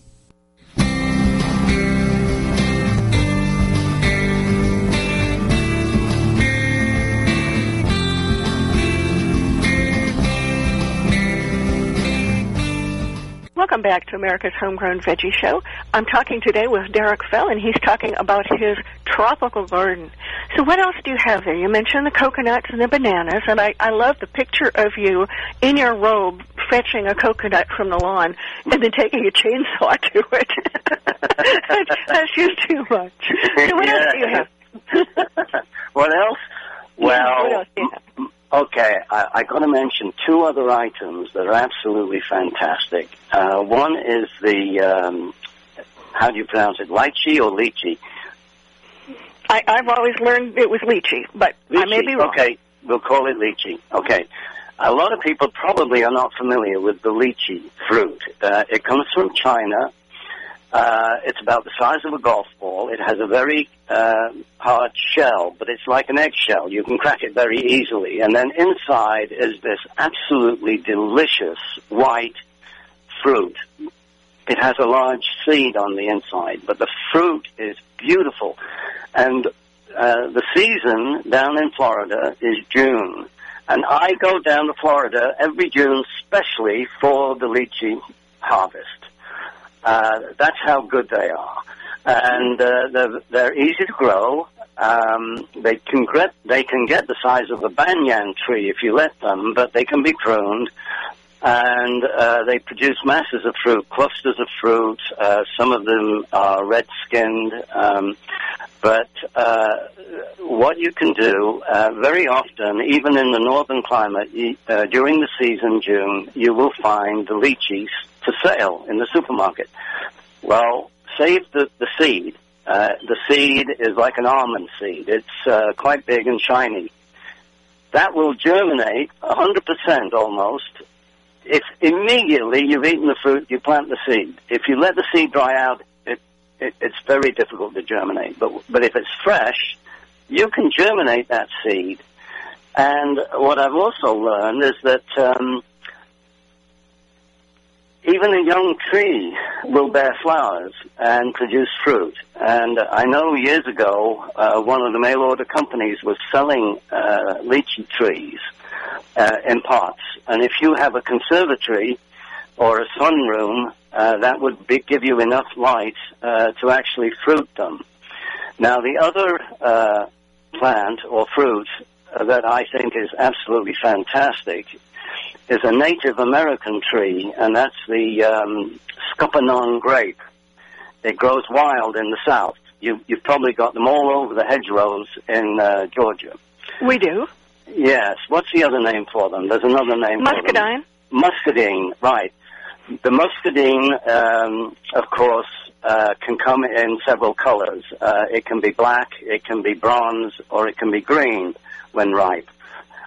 Welcome back to America's Homegrown Veggie Show. I'm talking today with Derek Fell, and he's talking about his tropical garden. So, what else do you have there? You mentioned the coconuts and the bananas, and I, I love the picture of you in your robe fetching a coconut from the lawn and then taking a chainsaw to it. that's, that's just too much. So, what else do you have? what else? Well, Yeah, what else do you have? m- okay, I, I got to mention two other items that are absolutely fantastic. Uh, one is the, um, how do you pronounce it, lychee or lychee? I, I've always learned it was lychee, but I may be wrong. Okay, we'll call it lychee. Okay. A lot of people probably are not familiar with the lychee fruit. Uh, it comes from China, Uh, it's about the size of a golf ball. It has a very uh, hard shell, but it's like an eggshell. You can crack it very easily. And then inside is this absolutely delicious white fruit. It has a large seed on the inside, but the fruit is beautiful. And uh, the season down in Florida is June. And I go down to Florida every June, especially for the lychee harvest. Uh, that's how good they are, and uh, they're, they're easy to grow. Um, they can get they can get the size of a banyan tree if you let them, but they can be pruned, and uh, they produce masses of fruit, clusters of fruit. Uh, some of them are red skinned, um, but uh, what you can do uh, very often, even in the northern climate, uh, during the season, June, you will find the lychees for sale in the supermarket. Well, save the, the seed. Uh, the seed is like an almond seed. It's uh, quite big and shiny. That will germinate 100% almost. If immediately you've eaten the fruit, you plant the seed. If you let the seed dry out, it, it, it's very difficult to germinate. But, but if it's fresh, you can germinate that seed. And what I've also learned is that um, even a young tree will bear flowers and produce fruit. And I know years ago, uh, one of the mail order companies was selling uh, lychee trees uh, in pots. And if you have a conservatory or a sunroom, uh, that would be, give you enough light uh, to actually fruit them. Now, the other uh, plant or fruit that I think is absolutely fantastic is a Native American tree, and that's the um, Scuppernong grape. It grows wild in the south. You, you've probably got them all over the hedgerows in uh, Georgia. We do. Yes. What's the other name for them? There's another name Muscadine. Muscadine, right. The muscadine, um, of course, uh, can come in several colors. Uh, it can be black, it can be bronze, or it can be green when ripe.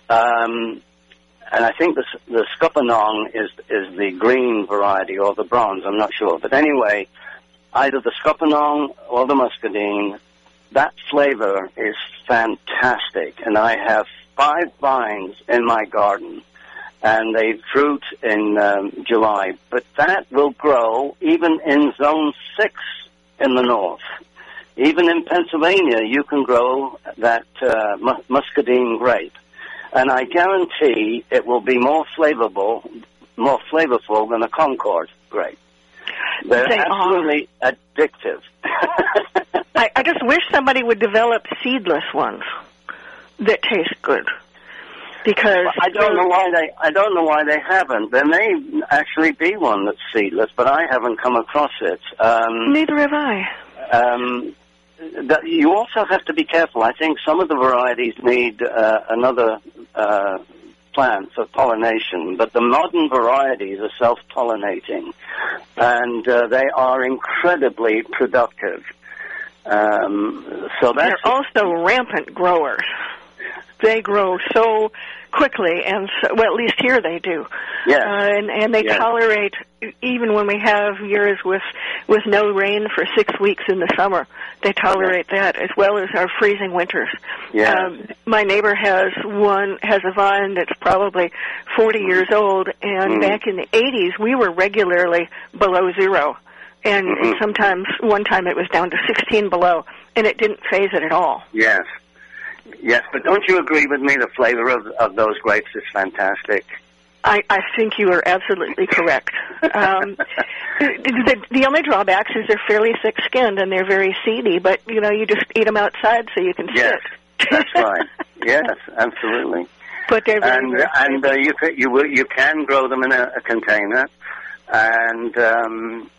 Um, and I think the the Scuppernong is is the green variety or the bronze. I'm not sure, but anyway, either the Scuppernong or the Muscadine. That flavor is fantastic, and I have five vines in my garden, and they fruit in um, July. But that will grow even in Zone Six in the north. Even in Pennsylvania, you can grow that uh, muscadine grape and I guarantee it will be more flavorful, more flavorful than a Concord grape. They're They absolutely addictive. I, I just wish somebody would develop seedless ones that taste good. Because I don't know why they. I don't know why they haven't. There may actually be one that's seedless, but I haven't come across it. Um, neither have I. um, you also have to be careful. I think some of the varieties need uh, another uh, plant for pollination, but the modern varieties are self-pollinating, and uh, they are incredibly productive. Um, so that's They're also rampant growers. They grow so quickly, and so, well, at least here they do. Yes. Uh, and and they Yes. tolerate even when we have years with with no rain for six weeks in the summer. They tolerate that as well as our freezing winters. Yes. Um, my neighbor has one has a vine that's probably 40 years old, and Mm. back in the 80s we were regularly below zero, and Mhm. sometimes one time it was down to 16 below, and it didn't faze it at all. yes, yes. But don't you agree with me? The flavor of of those grapes is fantastic. I, I think you are absolutely correct. Um, the, the only drawbacks is they're fairly thick-skinned and they're very seedy, but you know you just eat them outside so you can Yes, sit. that's right. Yes, absolutely. But they're very, and very and uh, you can, you will, you can grow them in a, a container, and um,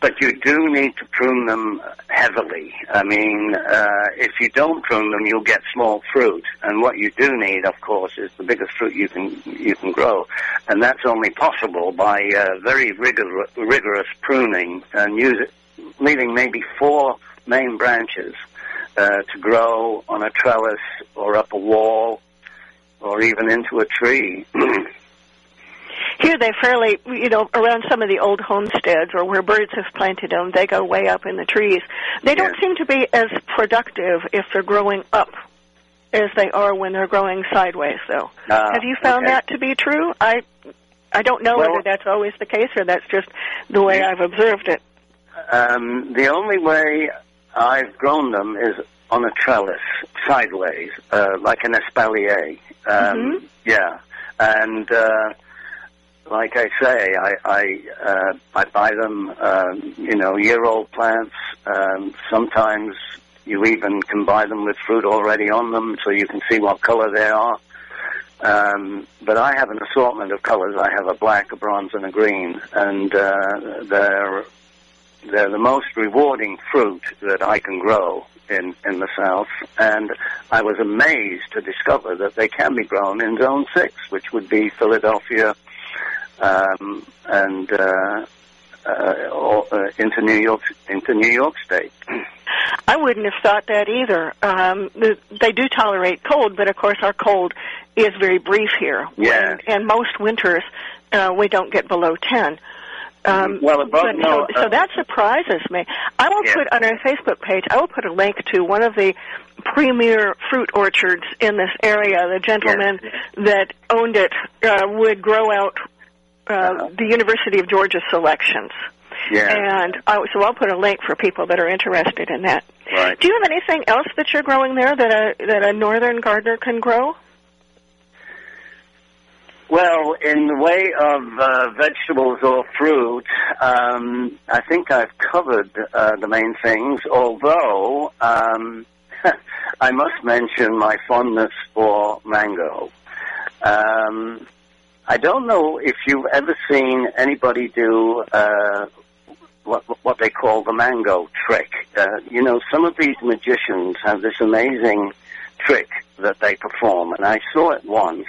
but you do need to prune them heavily. I mean, uh, if you don't prune them, you'll get small fruit, and what you do need, of course, is the biggest fruit you can you can grow, and that's only possible by uh, very rigor, rigorous pruning and it, leaving maybe four main branches uh, to grow on a trellis or up a wall or even into a tree. Here they fairly, you know, around some of the old homesteads or where birds have planted them, they go way up in the trees. They don't seem to be as productive if they're growing up as they are when they're growing sideways, though. Ah, have you found okay. that to be true? I, I don't know Well- whether that's always the case or that's just the way I've observed it. Um, the only way I've grown them is on a trellis, sideways, uh, like an espalier. Um, Mhm. Yeah, and uh, like I say, I I, uh, I buy them, um, you know, year-old plants. Um, sometimes you even can buy them with fruit already on them, so you can see what color they are. Um, but I have an assortment of colors. I have a black, a bronze, and a green, and uh, they're they're the most rewarding fruit that I can grow in, in the South. And I was amazed to discover that they can be grown in Zone 6, which would be Philadelphia um, and uh, uh, or, uh, into New York into New York State. I wouldn't have thought that either. Um, the, they do tolerate cold, but of course our cold is very brief here. Yes. And, most winters uh, we don't get below 10. Um, Well, above but, no- so, so that surprises me. I will Yeah. put on our Facebook page. I will put a link to one of the premier fruit orchards in this area. The gentleman that owned it uh, would grow out uh, the University of Georgia selections. Yeah, And I, so I'll put a link for people that are interested in that. right. Do you have anything else that you're growing there that a that a northern gardener can grow? Well, in the way of uh, vegetables or fruit, um, I think I've covered uh, the main things. Although um, I must mention my fondness for mango. Um, I don't know if you've ever seen anybody do uh, what what they call the mango trick. Uh, you know, some of these magicians have this amazing trick that they perform, and I saw it once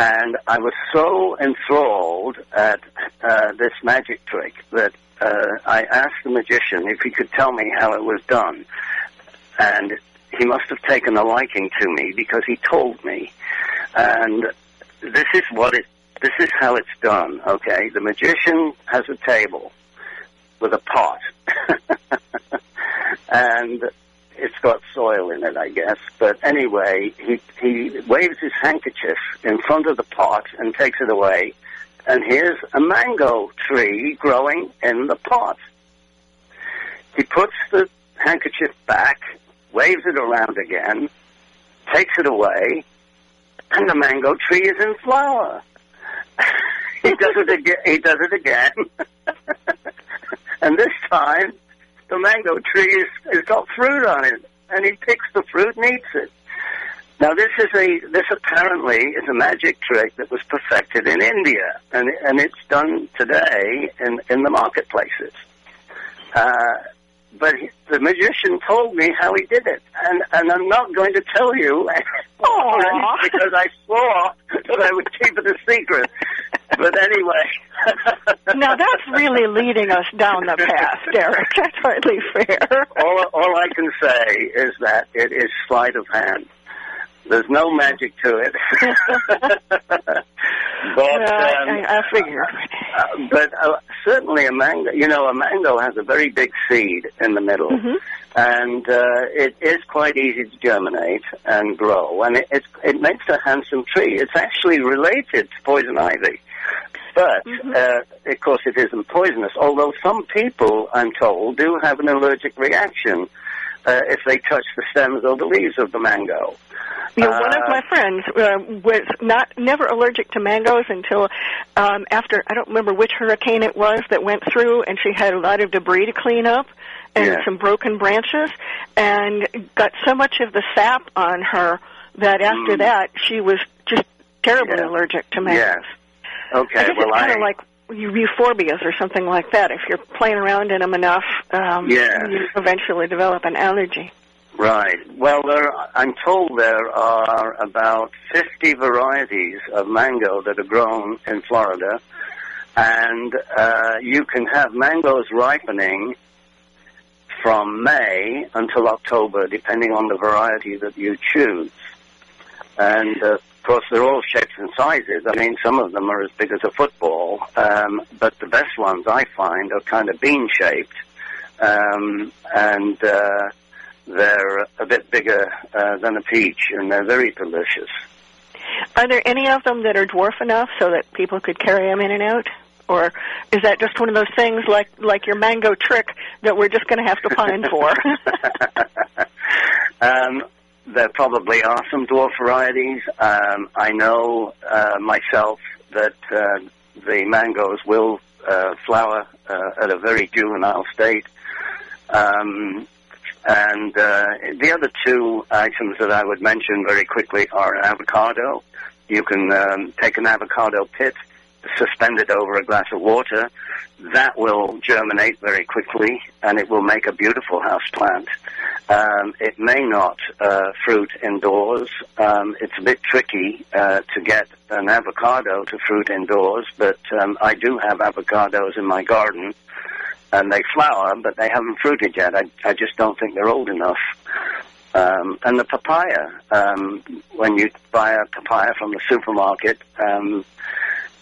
and I was so enthralled at uh, this magic trick that uh, I asked the magician if he could tell me how it was done, and he must have taken a liking to me because he told me, and this is what it. This is how it's done. Okay, the magician has a table with a pot, and it's got soil in it, I guess. But anyway, he he waves his handkerchief in front of the pot and takes it away, and here's a mango tree growing in the pot. He puts the handkerchief back, waves it around again, takes it away, and the mango tree is in flower. he does it again. He does it again, and this time the mango tree is, has got fruit on it, and he picks the fruit and eats it. Now, this is a this apparently is a magic trick that was perfected in India, and and it's done today in in the marketplaces. Uh, but the magician told me how he did it, and and I'm not going to tell you because I swore that I would keep it a secret. But anyway, Now that's really leading us down the path, Derek. That's hardly fair. all, all I can say is that it is sleight of hand. There's no magic to it. but Well, um, I, I figure. uh, but uh, certainly a mango. You know, a mango has a very big seed in the middle, Mhm. and uh, it is quite easy to germinate and grow, and it it's, it makes a handsome tree. It's actually related to poison ivy. But, Mhm. uh, of course, it isn't poisonous, although some people, I'm told, do have an allergic reaction uh, if they touch the stems or the leaves of the mango. You know, one of Uh, my friends uh, was not never allergic to mangoes until um, after I don't remember which hurricane it was that went through, and she had a lot of debris to clean up and Yeah. some broken branches, and got so much of the sap on her that after Mm. that she was just terribly Yeah. allergic to mangoes. Yes. I Okay, guess well, it's kind I... of like euphorbias or something like that. If you're playing around in them enough, um, Yes. you eventually develop an allergy. Right. Well, there, I'm told there are about 50 varieties of mango that are grown in Florida, and uh, you can have mangoes ripening from May until October, depending on the variety that you choose. And uh, Of course, they're all shapes and sizes. I mean, some of them are as big as a football, um, but the best ones I find are kind of bean shaped, um, and uh, they're a bit bigger uh, than a peach, and they're very delicious. Are there any of them that are dwarf enough so that people could carry them in and out? Or is that just one of those things like like your mango trick that we're just going to have to pine for? um, there probably are some dwarf varieties. Um, I know uh, myself that uh, the mangoes will uh, flower uh, at a very juvenile state. Um, and uh, the other two items that I would mention very quickly are an avocado. You can um, take an avocado pit, suspend it over a glass of water. That will germinate very quickly, and it will make a beautiful house plant. Um, it may not uh, fruit indoors. Um, it's a bit tricky uh, to get an avocado to fruit indoors, but um, I do have avocados in my garden, and they flower, but they haven't fruited yet. I, I just don't think they're old enough. Um, and the papaya, um, when you buy a papaya from the supermarket, um,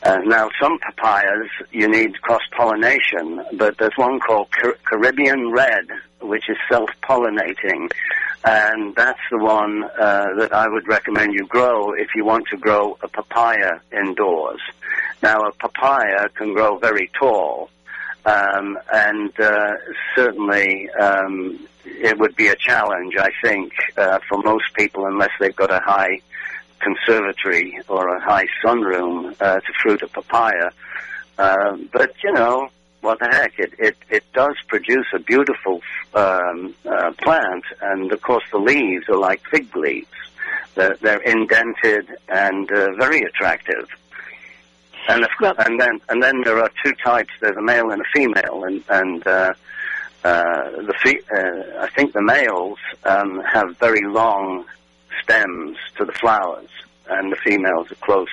uh, now, some papayas you need cross pollination, but there's one called Car- Caribbean Red, which is self pollinating, and that's the one uh, that I would recommend you grow if you want to grow a papaya indoors. Now, a papaya can grow very tall, um, and uh, certainly um, it would be a challenge, I think, uh, for most people unless they've got a high conservatory or a high sunroom uh, to fruit a papaya. Uh, but you know, what the heck? It it, it does produce a beautiful um, uh, plant, and of course the leaves are like fig leaves. They're, they're indented and uh, very attractive. And if, well, and then and then there are two types. There's a male and a female, and and uh, uh, the fe- uh, I think the males um, have very long stems to the flowers, and the females are close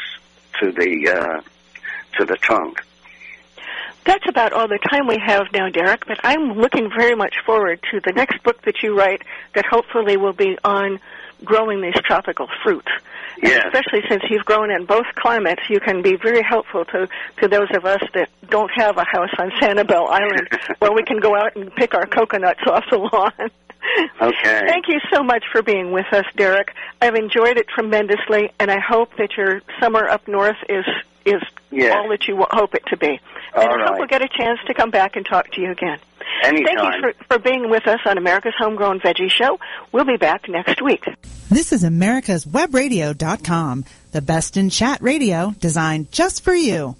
to the uh, to the trunk. That's about all the time we have now, Derek. But I'm looking very much forward to the next book that you write, that hopefully will be on growing these tropical fruits. Yes. Especially since you've grown in both climates, you can be very helpful to, to those of us that don't have a house on Sanibel Island where we can go out and pick our coconuts off the lawn. Okay. Thank you so much for being with us, Derek. I've enjoyed it tremendously, and I hope that your summer up north is is yes. all that you hope it to be. All and I right. hope we'll get a chance to come back and talk to you again. Anytime. Thank you for, for being with us on America's Homegrown Veggie Show. We'll be back next week. This is America's Webradio.com, the best in chat radio designed just for you.